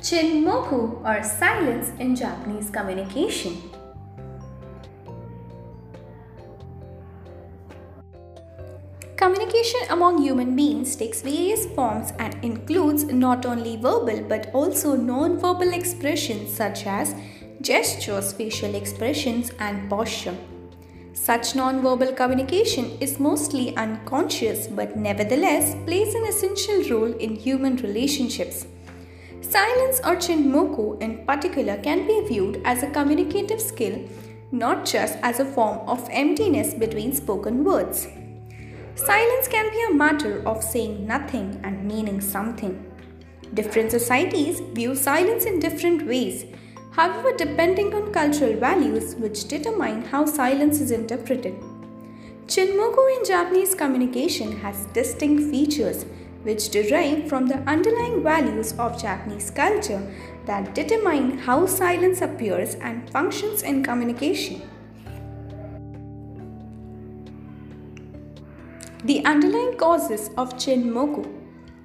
Chinmoku or silence in Japanese communication. Communication among human beings takes various forms and includes not only verbal but also non verbal expressions such as gestures, facial expressions, and posture. Such non-verbal communication is mostly unconscious but nevertheless plays an essential role in human relationships. Silence or chinmoku in particular can be viewed as a communicative skill, not just as a form of emptiness between spoken words. Silence can be a matter of saying nothing and meaning something. Different societies view silence in different ways however, depending on cultural values which determine how silence is interpreted. Chinmoku in Japanese communication has distinct features which derive from the underlying values of Japanese culture that determine how silence appears and functions in communication. The underlying causes of Chinmoku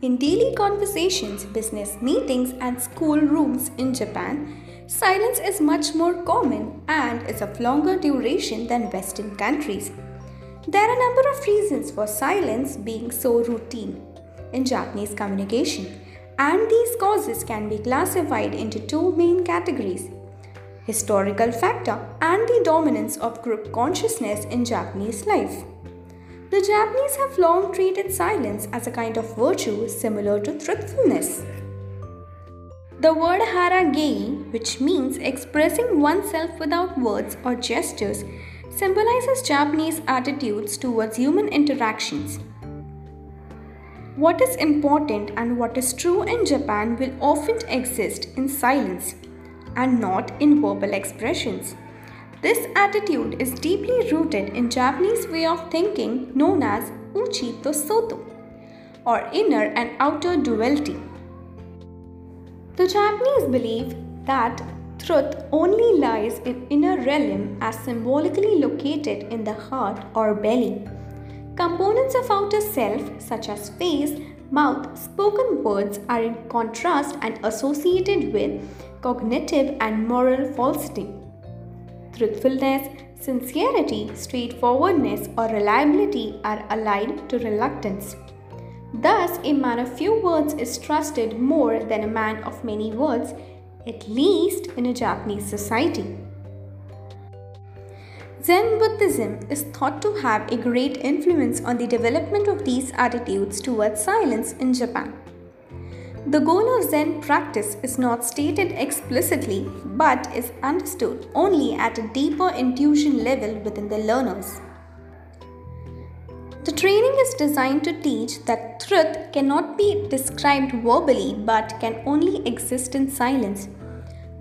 in daily conversations, business meetings, and school rooms in Japan, Silence is much more common and is of longer duration than Western countries. There are a number of reasons for silence being so routine in Japanese communication, and these causes can be classified into two main categories historical factor and the dominance of group consciousness in Japanese life. The Japanese have long treated silence as a kind of virtue similar to truthfulness. The word haragei, which means expressing oneself without words or gestures, symbolizes Japanese attitudes towards human interactions. What is important and what is true in Japan will often exist in silence and not in verbal expressions. This attitude is deeply rooted in Japanese way of thinking known as uchi to soto or inner and outer duality. The Japanese believe that truth only lies in inner realm as symbolically located in the heart or belly. Components of outer self such as face, mouth, spoken words are in contrast and associated with cognitive and moral falsity. Truthfulness, sincerity, straightforwardness, or reliability are allied to reluctance. Thus, a man of few words is trusted more than a man of many words, at least in a Japanese society. Zen Buddhism is thought to have a great influence on the development of these attitudes towards silence in Japan. The goal of Zen practice is not stated explicitly but is understood only at a deeper intuition level within the learners. The training is designed to teach that truth cannot be described verbally but can only exist in silence.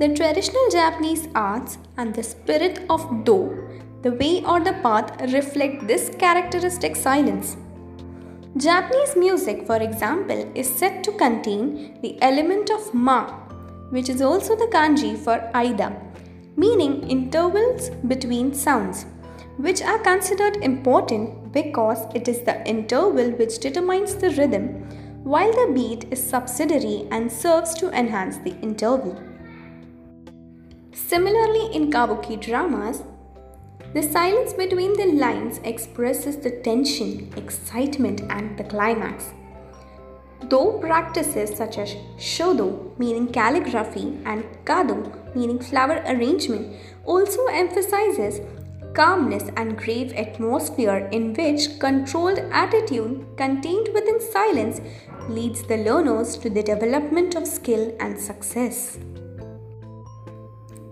The traditional Japanese arts and the spirit of Do, the way or the path, reflect this characteristic silence. Japanese music, for example, is said to contain the element of ma, which is also the kanji for aida, meaning intervals between sounds which are considered important because it is the interval which determines the rhythm, while the beat is subsidiary and serves to enhance the interval. Similarly, in kabuki dramas, the silence between the lines expresses the tension, excitement, and the climax. Though practices such as shodo, meaning calligraphy, and kado, meaning flower arrangement, also emphasizes calmness and grave atmosphere in which controlled attitude contained within silence leads the learners to the development of skill and success.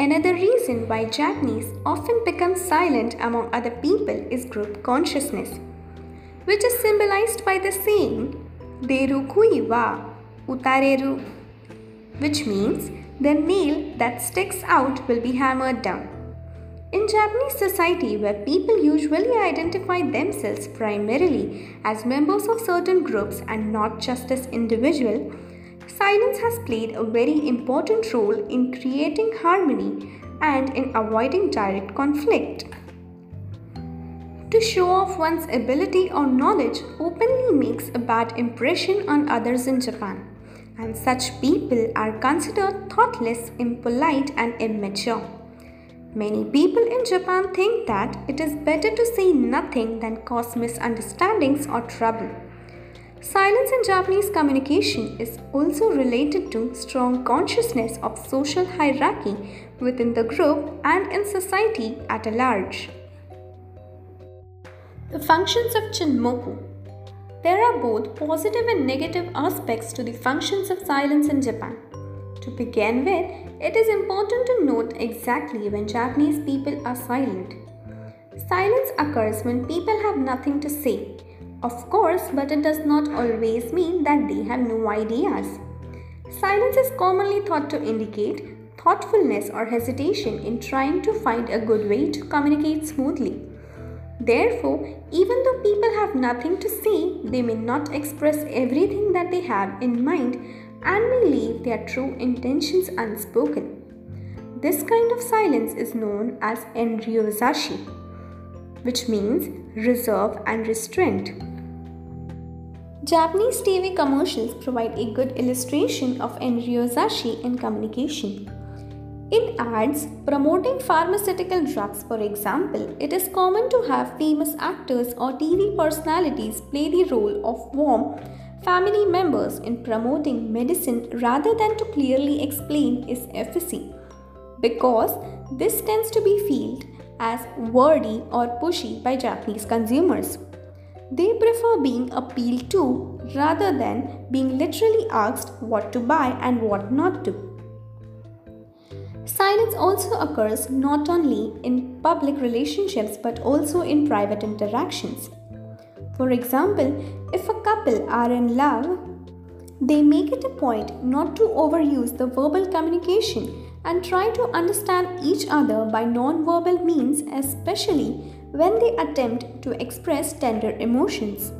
Another reason why Japanese often become silent among other people is group consciousness, which is symbolized by the saying Deru kui wa utareru, which means the nail that sticks out will be hammered down. In Japanese society, where people usually identify themselves primarily as members of certain groups and not just as individuals, silence has played a very important role in creating harmony and in avoiding direct conflict. To show off one's ability or knowledge openly makes a bad impression on others in Japan, and such people are considered thoughtless, impolite, and immature. Many people in Japan think that it is better to say nothing than cause misunderstandings or trouble. Silence in Japanese communication is also related to strong consciousness of social hierarchy within the group and in society at a large. The functions of Chinmoku There are both positive and negative aspects to the functions of silence in Japan. To begin with, it is important to note exactly when Japanese people are silent. Silence occurs when people have nothing to say. Of course, but it does not always mean that they have no ideas. Silence is commonly thought to indicate thoughtfulness or hesitation in trying to find a good way to communicate smoothly. Therefore, even though people have nothing to say, they may not express everything that they have in mind and may leave their true intentions unspoken. This kind of silence is known as enryo-sasshi, which means reserve and restraint. Japanese TV commercials provide a good illustration of enryo-sasshi in communication. In ads promoting pharmaceutical drugs, for example, it is common to have famous actors or TV personalities play the role of warm family members in promoting medicine rather than to clearly explain its efficacy because this tends to be felt as wordy or pushy by Japanese consumers. They prefer being appealed to rather than being literally asked what to buy and what not to. Silence also occurs not only in public relationships but also in private interactions. For example, if a couple are in love, they make it a point not to overuse the verbal communication and try to understand each other by non-verbal means, especially when they attempt to express tender emotions.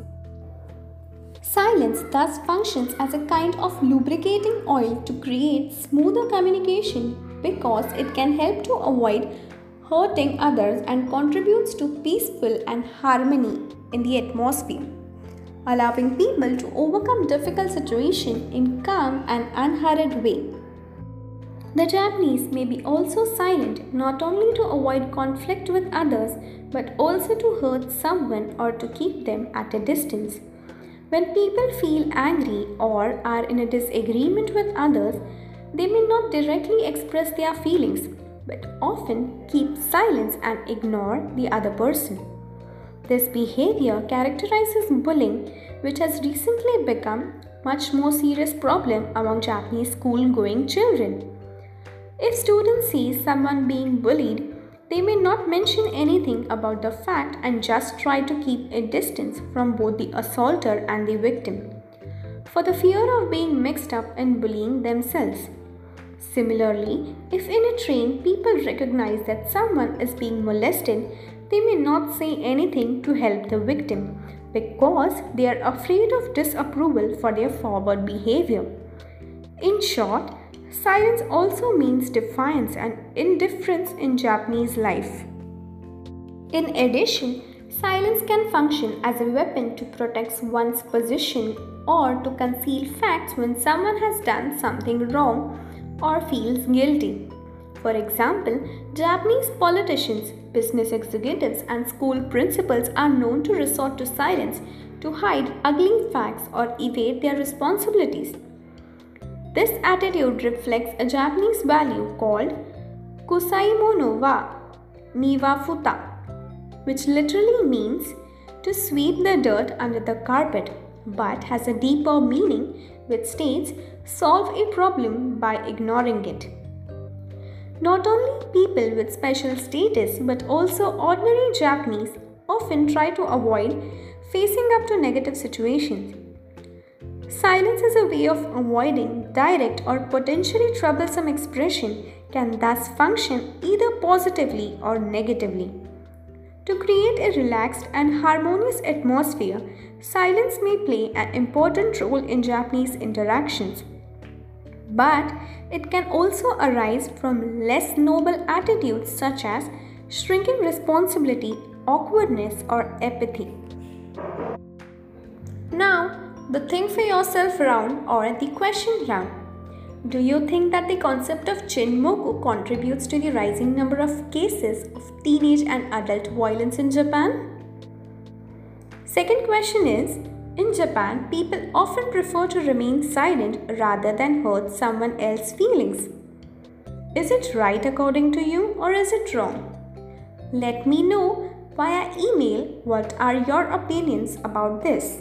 Silence thus functions as a kind of lubricating oil to create smoother communication because it can help to avoid hurting others and contributes to peaceful and harmony in the atmosphere, allowing people to overcome difficult situations in calm and unhurried way. The Japanese may be also silent not only to avoid conflict with others but also to hurt someone or to keep them at a distance. When people feel angry or are in a disagreement with others, they may not directly express their feelings but often keep silence and ignore the other person. This behavior characterizes bullying, which has recently become much more serious problem among Japanese school-going children. If students see someone being bullied, they may not mention anything about the fact and just try to keep a distance from both the assaulter and the victim, for the fear of being mixed up in bullying themselves. Similarly, if in a train people recognize that someone is being molested, they may not say anything to help the victim because they are afraid of disapproval for their forward behavior. In short, silence also means defiance and indifference in Japanese life. In addition, silence can function as a weapon to protect one's position or to conceal facts when someone has done something wrong or feels guilty. For example, Japanese politicians, business executives, and school principals are known to resort to silence to hide ugly facts or evade their responsibilities. This attitude reflects a Japanese value called kusaimono wa niwafuta, which literally means to sweep the dirt under the carpet, but has a deeper meaning which states solve a problem by ignoring it. Not only people with special status but also ordinary Japanese often try to avoid facing up to negative situations. Silence is a way of avoiding direct or potentially troublesome expression can thus function either positively or negatively. To create a relaxed and harmonious atmosphere, silence may play an important role in Japanese interactions. But it can also arise from less noble attitudes such as shrinking responsibility, awkwardness, or apathy. Now, the think for yourself round or the question round. Do you think that the concept of Chinmoku contributes to the rising number of cases of teenage and adult violence in Japan? Second question is In Japan, people often prefer to remain silent rather than hurt someone else's feelings. Is it right according to you or is it wrong? Let me know via email what are your opinions about this.